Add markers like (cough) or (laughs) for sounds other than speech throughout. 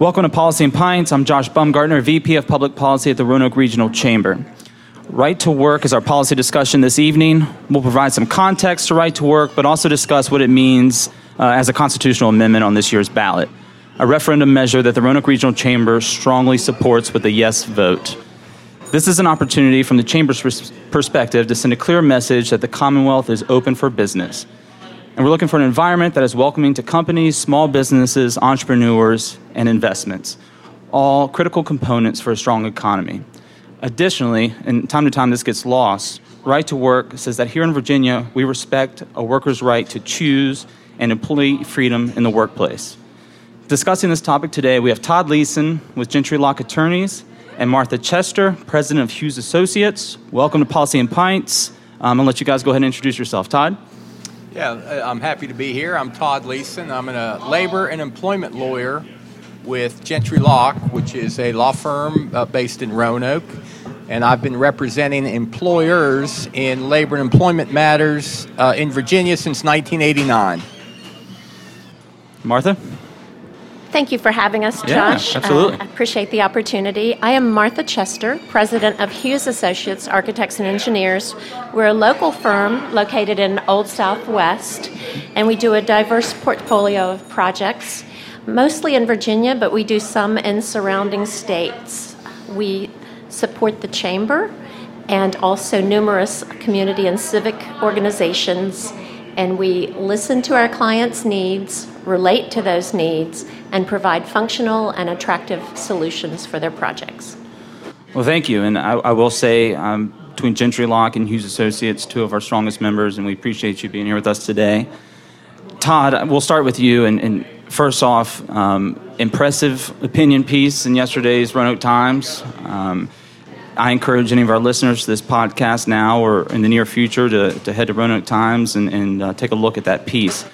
Welcome to Policy and Pints. I'm Josh Baumgartner, VP of Public Policy at the Roanoke Regional Chamber. Right to Work is our policy discussion this evening. We'll provide some context to Right to Work, but also discuss what it means uh, as a constitutional amendment on this year's ballot, a referendum measure that the Roanoke Regional Chamber strongly supports with a yes vote. This is an opportunity from the Chamber's pers- perspective to send a clear message that the Commonwealth is open for business. And we're looking for an environment that is welcoming to companies, small businesses, entrepreneurs, and investments, all critical components for a strong economy. Additionally, and time to time this gets lost, Right to Work says that here in Virginia, we respect a worker's right to choose and employee freedom in the workplace. Discussing this topic today, we have Todd Leeson with Gentry Lock Attorneys and Martha Chester, president of Hughes Associates. Welcome to Policy and Pints. Um, to let you guys go ahead and introduce yourself. Todd? Yeah, uh, I'm happy to be here. I'm Todd Leeson. I'm a labor and employment lawyer with Gentry Lock, which is a law firm uh, based in Roanoke. And I've been representing employers in labor and employment matters uh, in Virginia since 1989. Martha? Thank you for having us, Yeah, Josh. absolutely. Uh, I appreciate the opportunity. I am Martha Chester, president of Hughes Associates Architects and Engineers. We're a local firm located in Old Southwest, and we do a diverse portfolio of projects, mostly in Virginia, but we do some in surrounding states. We support the chamber and also numerous community and civic organizations and we listen to our clients' needs, relate to those needs, and provide functional and attractive solutions for their projects. Well, thank you. And I, I will say, um, between Gentry Lock and Hughes Associates, two of our strongest members, and we appreciate you being here with us today. Todd, we'll start with you. And, and first off, um, impressive opinion piece in yesterday's Roanoke Times. Um, I encourage any of our listeners to this podcast now or in the near future to, to head to Roanoke Times and, and uh, take a look at that piece.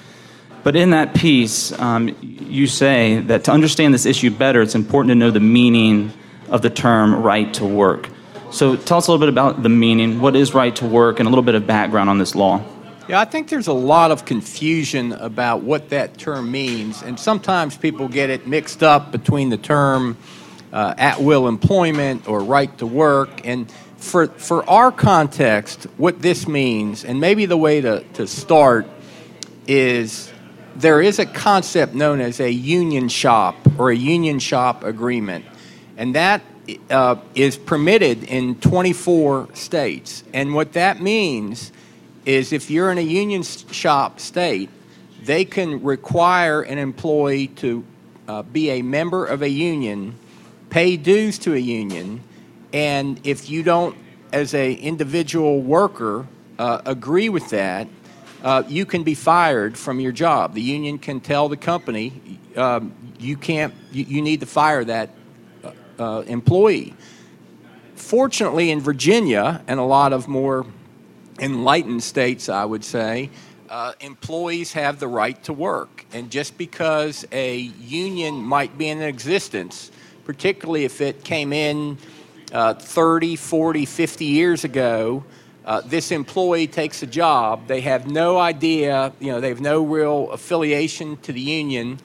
But in that piece, um, you say that to understand this issue better, it's important to know the meaning of the term right to work. So tell us a little bit about the meaning. What is right to work, and a little bit of background on this law. Yeah, I think there's a lot of confusion about what that term means, and sometimes people get it mixed up between the term uh, at will employment or right to work. And for, for our context, what this means, and maybe the way to, to start, is there is a concept known as a union shop or a union shop agreement. And that uh, is permitted in 24 states. And what that means is if you're in a union shop state, they can require an employee to uh, be a member of a union pay dues to a union, and if you don't, as a individual worker, uh, agree with that, uh, you can be fired from your job. The union can tell the company um, you can't, you, you, need to fire that uh, uh, employee. Fortunately, in Virginia and a lot of more enlightened states, I would say, uh, employees have the right to work. And just because a union might be in existence particularly if it came in uh, 30, 40, 50 years ago. Uh, this employee takes a job. They have no idea, you know, they have no real affiliation to the union.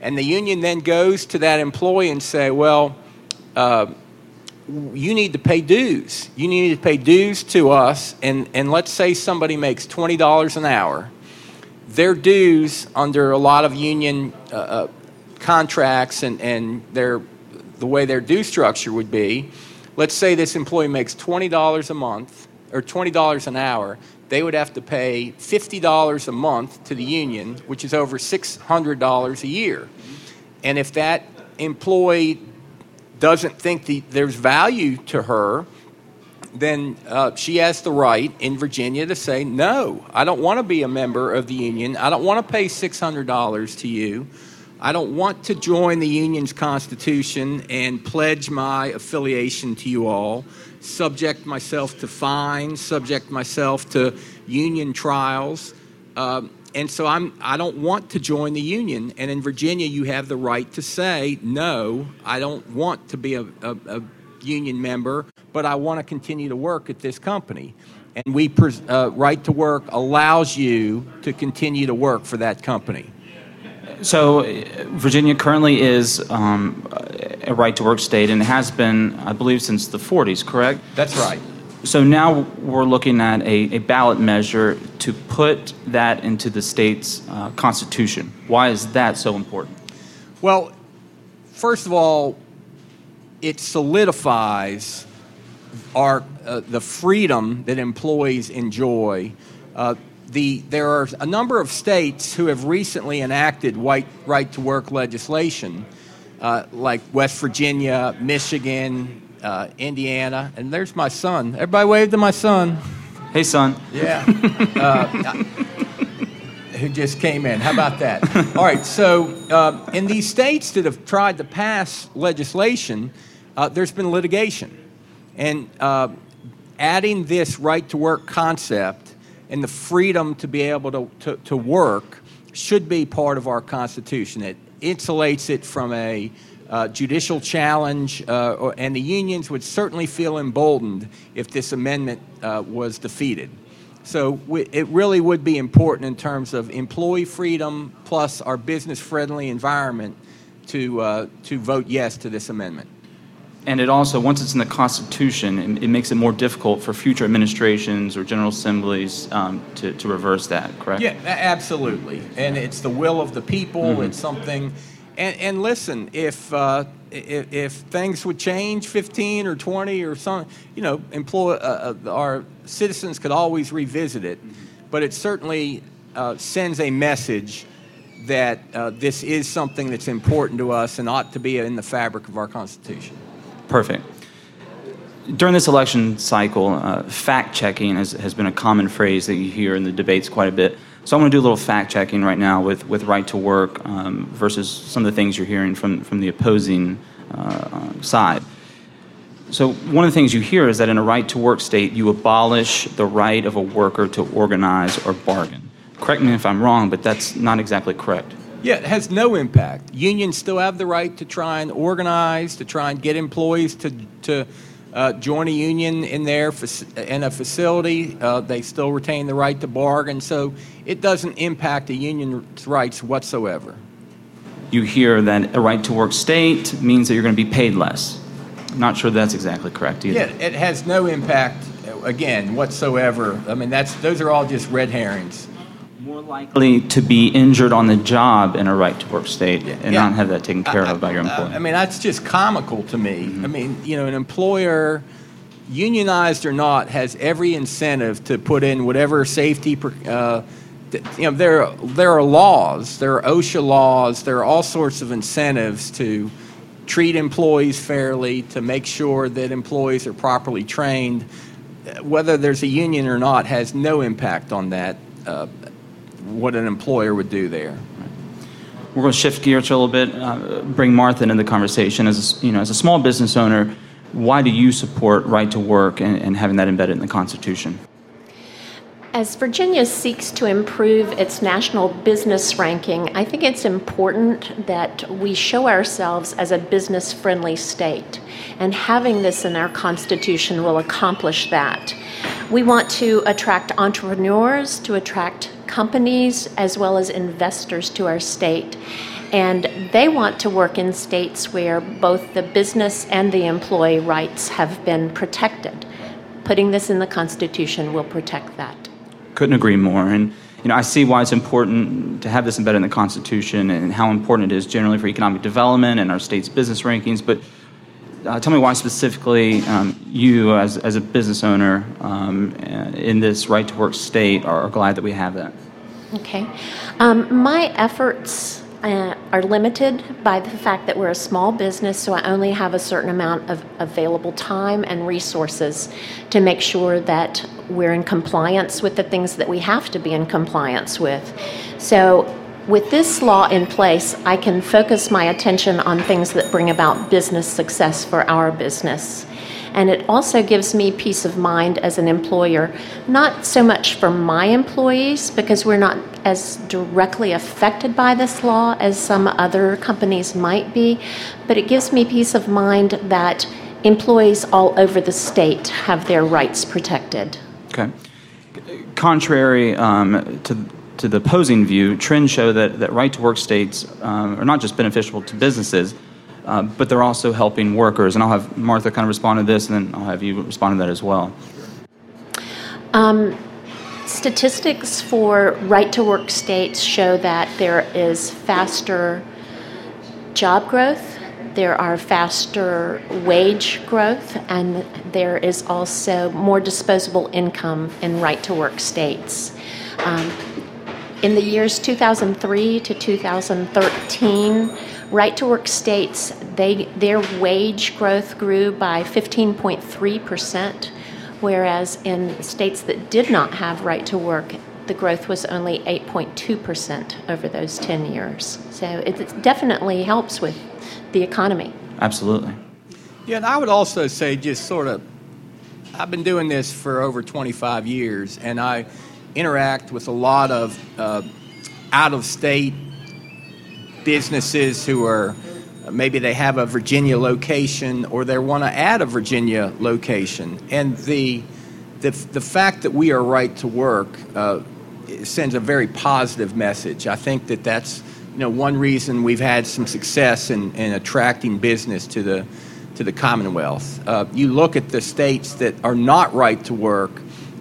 And the union then goes to that employee and say, well, uh, you need to pay dues. You need to pay dues to us. And, and let's say somebody makes $20 an hour. Their dues under a lot of union uh, uh contracts and, and their the way their due structure would be, let's say this employee makes $20 a month or $20 an hour, they would have to pay $50 a month to the union, which is over $600 a year. And if that employee doesn't think the, there's value to her, then uh, she has the right in Virginia to say, No, I don't want to be a member of the union. I don't want to pay $600 to you. I don't want to join the union's constitution and pledge my affiliation to you all, subject myself to fines, subject myself to union trials. Um, and so I'm, I don't want to join the union. And in Virginia, you have the right to say, no, I don't want to be a, a, a union member, but I want to continue to work at this company. And we, uh, right to work allows you to continue to work for that company. So, uh, Virginia currently is um, a right to work state and it has been, I believe, since the 40s, correct? That's right. So now we're looking at a, a ballot measure to put that into the state's uh, constitution. Why is that so important? Well, first of all, it solidifies our uh, the freedom that employees enjoy. Uh, the, there are a number of states who have recently enacted white, right to work legislation, uh, like West Virginia, Michigan, uh, Indiana, and there's my son. Everybody wave to my son. Hey, son. Yeah. Uh, who just came in. How about that? (laughs) All right, so uh, in these states that have tried to pass legislation, uh, there's been litigation. And uh, adding this right to work concept and the freedom to be able to, to, to work should be part of our Constitution. It insulates it from a uh, judicial challenge, uh, or, and the unions would certainly feel emboldened if this amendment uh, was defeated. So we, it really would be important in terms of employee freedom plus our business friendly environment to, uh, to vote yes to this amendment. And it also, once it's in the Constitution, it, it makes it more difficult for future administrations or general assemblies um, to, to reverse that, correct? Yeah, absolutely. And it's the will of the people. Mm-hmm. It's something. And, and listen, if, uh, if, if things would change 15 or 20 or something, you know, employ, uh, uh, our citizens could always revisit it. But it certainly uh, sends a message that uh, this is something that's important to us and ought to be in the fabric of our Constitution. Perfect. During this election cycle, uh, fact checking has, has been a common phrase that you hear in the debates quite a bit. So I'm going to do a little fact checking right now with, with right to work um, versus some of the things you're hearing from, from the opposing uh, side. So one of the things you hear is that in a right to work state, you abolish the right of a worker to organize or bargain. Correct me if I'm wrong, but that's not exactly correct. Yeah, it has no impact. Unions still have the right to try and organize, to try and get employees to, to uh, join a union in their in a facility. Uh, they still retain the right to bargain, so it doesn't impact a union's rights whatsoever. You hear that a right to work state means that you're going to be paid less. Not sure that's exactly correct either. Yeah, it has no impact again whatsoever. I mean, that's those are all just red herrings more likely to be injured on the job in a right to work state and yeah. not have that taken care I, of by your employer. I mean, that's just comical to me. Mm-hmm. I mean, you know, an employer, unionized or not, has every incentive to put in whatever safety. Uh, you know, there there are laws, there are OSHA laws, there are all sorts of incentives to treat employees fairly, to make sure that employees are properly trained. Whether there's a union or not has no impact on that. Uh, what an employer would do there. We're going to shift gears a little bit, uh, bring Martha into the conversation. As you know, as a small business owner, why do you support right to work and, and having that embedded in the Constitution? As Virginia seeks to improve its national business ranking, I think it's important that we show ourselves as a business friendly state. And having this in our Constitution will accomplish that. We want to attract entrepreneurs, to attract companies, as well as investors to our state. And they want to work in states where both the business and the employee rights have been protected. Putting this in the Constitution will protect that. Couldn't agree more. And you know, I see why it's important to have this embedded in the Constitution and how important it is generally for economic development and our state's business rankings. But uh, tell me why specifically um, you, as, as a business owner um, in this right to work state, are, are glad that we have that. Okay. Um, my efforts uh, are limited by the fact that we're a small business, so I only have a certain amount of available time and resources to make sure that we're in compliance with the things that we have to be in compliance with. So, with this law in place, I can focus my attention on things that bring about business success for our business. And it also gives me peace of mind as an employer, not so much for my employees, because we're not as directly affected by this law as some other companies might be, but it gives me peace of mind that employees all over the state have their rights protected. Okay. Contrary um, to to the opposing view, trends show that, that right to work states um, are not just beneficial to businesses, uh, but they're also helping workers. And I'll have Martha kind of respond to this, and then I'll have you respond to that as well. Um, statistics for right to work states show that there is faster job growth, there are faster wage growth, and there is also more disposable income in right to work states. Um, in the years 2003 to 2013, right to work states, they, their wage growth grew by 15.3 percent whereas in states that did not have right to work, the growth was only 8.2% over those 10 years. So it definitely helps with the economy. Absolutely. Yeah, and I would also say, just sort of, I've been doing this for over 25 years, and I interact with a lot of uh, out of state businesses who are maybe they have a Virginia location or they want to add a Virginia location. And the, the, the fact that we are right to work uh, sends a very positive message. I think that that's you know, one reason we've had some success in, in attracting business to the, to the Commonwealth. Uh, you look at the states that are not right to work,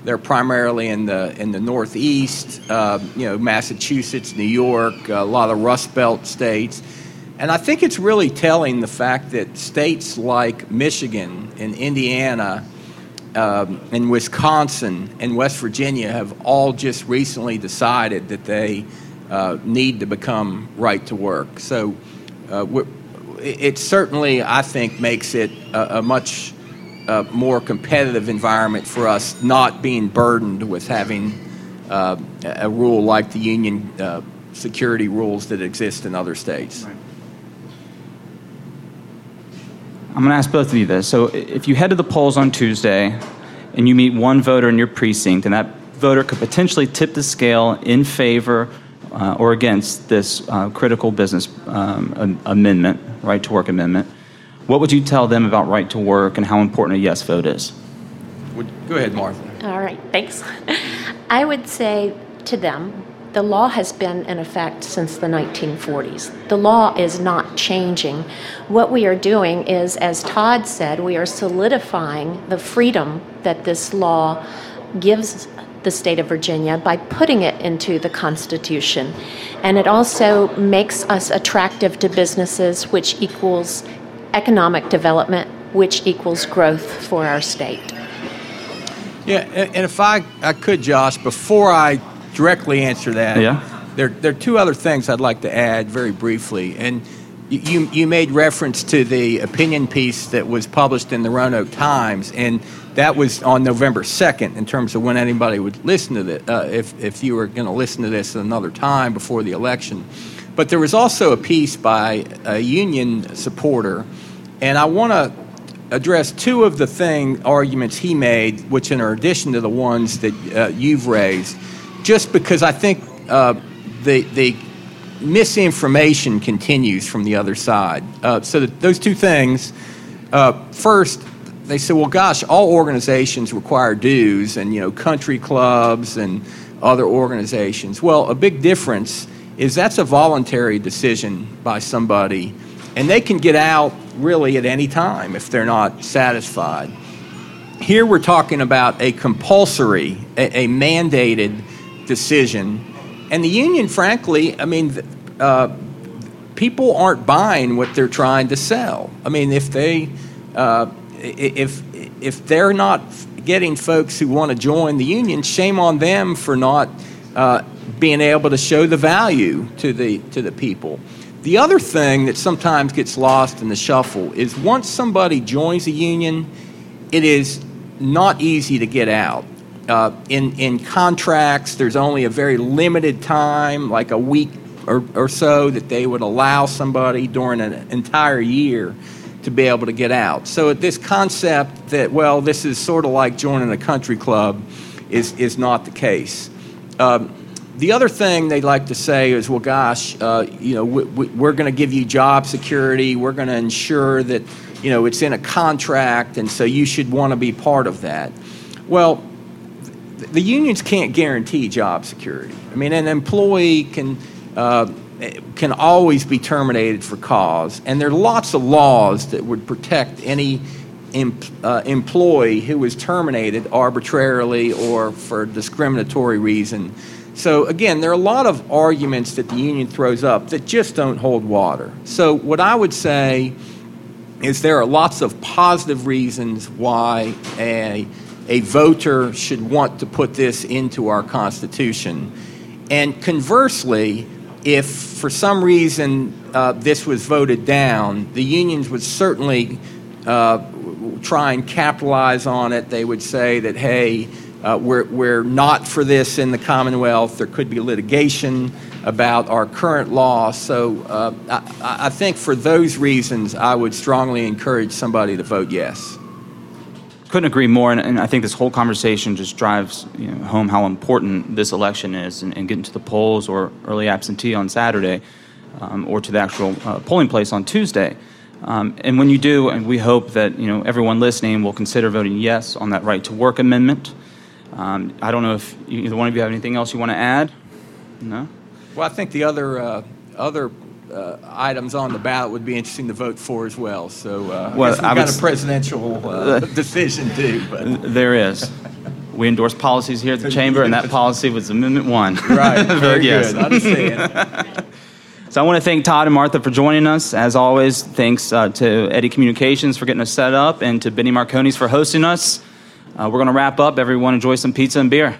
they're primarily in the, in the Northeast, uh, you know, Massachusetts, New York, a lot of Rust Belt states and I think it's really telling the fact that states like Michigan and Indiana um, and Wisconsin and West Virginia have all just recently decided that they uh, need to become right to work. So uh, it certainly, I think, makes it a, a much uh, more competitive environment for us not being burdened with having uh, a rule like the union uh, security rules that exist in other states. I'm going to ask both of you this. So, if you head to the polls on Tuesday and you meet one voter in your precinct, and that voter could potentially tip the scale in favor uh, or against this uh, critical business um, amendment, right to work amendment, what would you tell them about right to work and how important a yes vote is? Go ahead, Martha. All right, thanks. I would say to them, the law has been in effect since the 1940s. The law is not changing. What we are doing is, as Todd said, we are solidifying the freedom that this law gives the state of Virginia by putting it into the Constitution. And it also makes us attractive to businesses, which equals economic development, which equals growth for our state. Yeah, and if I, I could, Josh, before I directly answer that. Yeah. There, there are two other things I'd like to add very briefly. And you, you made reference to the opinion piece that was published in the Roanoke Times, and that was on November 2nd in terms of when anybody would listen to this, uh, if, if you were going to listen to this another time before the election. But there was also a piece by a union supporter, and I want to address two of the thing arguments he made, which in addition to the ones that uh, you've raised just because I think uh, the, the misinformation continues from the other side. Uh, so those two things, uh, first, they said, well, gosh, all organizations require dues, and you know, country clubs and other organizations. Well, a big difference is that's a voluntary decision by somebody, and they can get out really at any time if they're not satisfied. Here we're talking about a compulsory, a, a mandated decision. And the union, frankly, I mean, uh, people aren't buying what they're trying to sell. I mean, if they, uh, if if they're not getting folks who want to join the union, shame on them for not being able to show the value to the to the people. The other thing that sometimes gets lost in the shuffle is once somebody joins a union, it is not easy to get out. Uh, in, in contracts, there's only a very limited time, like a week or, or so, that they would allow somebody during an entire year to be able to get out. So this concept that, well, this is sort of like joining a country club is, is not the case. Um, the other thing they like to say is, well, gosh, uh, you know, we, we, we're going to give you job security. We're going to ensure that, you know, it's in a contract, and so you should want to be part of that. Well, the unions can't guarantee job security. I mean, an employee can uh, can always be terminated for cause, and there are lots of laws that would protect any uh, employee who was terminated arbitrarily or for discriminatory reason. So again, there are a lot of arguments that the union throws up that just don't hold water. So what I would say is there are lots of positive reasons why a a voter should want to put this into our Constitution. And conversely, if for some reason uh, this was voted down, the unions would certainly uh, try and capitalize on it. They would say that, hey, we're, we're not for this in the Commonwealth. There could be litigation about our current law. So uh, I, I think for those reasons, I would strongly encourage somebody to vote yes couldn't agree more, and, and, I think this whole conversation just drives you know, home how important this election is, and, and, getting to the polls or early absentee on Saturday, um, or to the actual uh, polling place on Tuesday. Um, and when you do, and we hope that you know everyone listening will consider voting yes on that right to work amendment. Um, I don't know if either one of you have anything else you want to add. No. Well, I think the other uh, other uh, items on the ballot would be interesting to vote for as well. So uh, well, I we've got a presidential uh, (laughs) decision too. But. There is. We endorse policies here at the chamber, and that policy was Amendment One. Right. Very (laughs) yes. good. Understand. (laughs) So I want to thank Todd and Martha for joining us. As always, thanks uh, to Eddie Communications for getting us set up, and to Benny Marconi's for hosting us. Uh, we're going to wrap up. Everyone enjoy some pizza and beer.